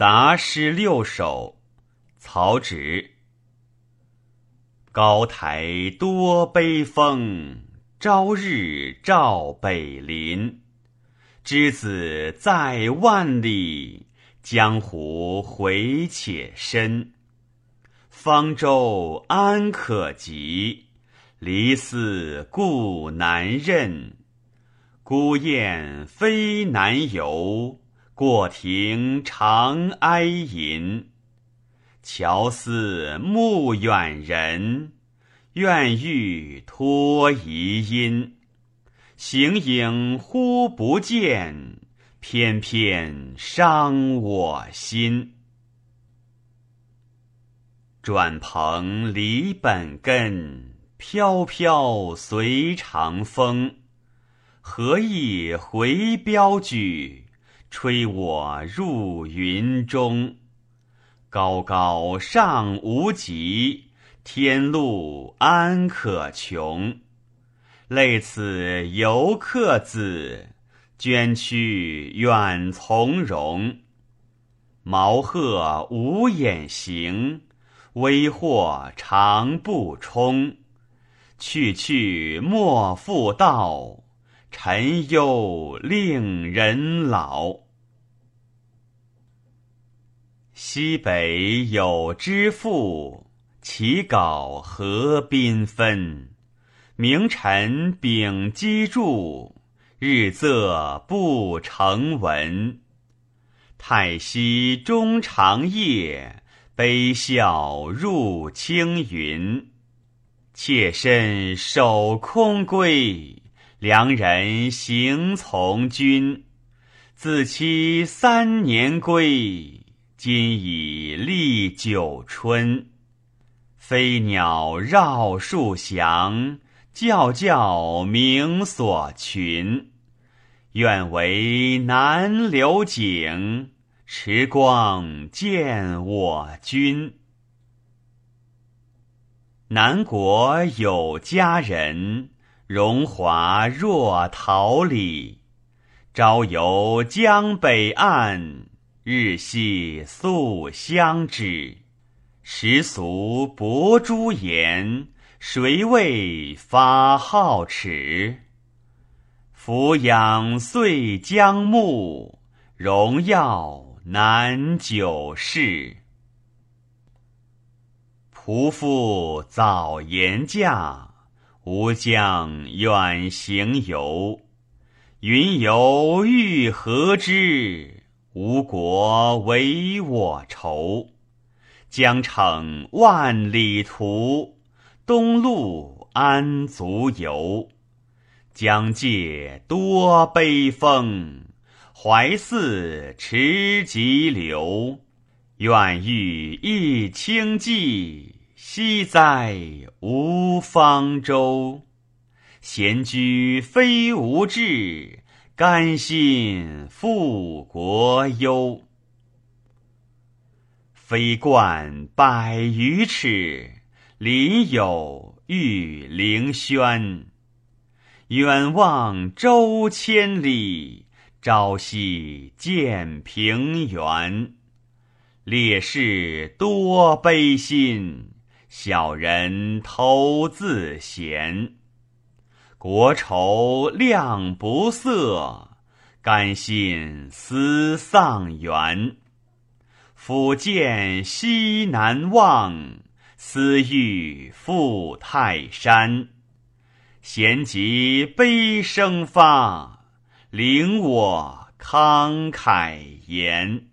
杂诗六首，曹植。高台多悲风，朝日照北林。之子在万里，江湖回且深。方舟安可及？离寺故难任。孤雁飞南游。过庭常哀吟，乔思暮远人，愿欲托遗音。形影忽不见，偏偏伤我心。转蓬离本根，飘飘随长风。何意回标举？吹我入云中，高高尚无极，天路安可穷？累此游客子，捐躯远从容。毛鹤无眼行，微祸常不冲。去去莫复道。沉忧令人老。西北有知妇，其稿何缤纷。明晨秉机著，日仄不成文。太息终长夜，悲笑入青云。妾身守空闺。良人行从军，自期三年归，今已历九春。飞鸟绕树翔，叫叫鸣所群。愿为南流景，时光见我君。南国有佳人。荣华若桃李，朝游江北岸，日夕宿相知。时俗薄朱颜，谁为发皓齿？俯仰岁将暮，荣耀难久视。仆妇早言嫁。吾将远行游，云游欲何之？吴国为我愁。江城万里途，东路安足游？江界多悲风，淮泗迟急流。愿欲一清寄。惜哉吴方舟，闲居非无志，甘心负国忧。飞冠百余尺，林有玉凌轩。远望周千里，朝夕见平原。烈士多悲心。小人偷自闲，国仇量不色，甘心思丧元。抚剑西南望，思欲赴泰山。闲极悲声发，领我慷慨言。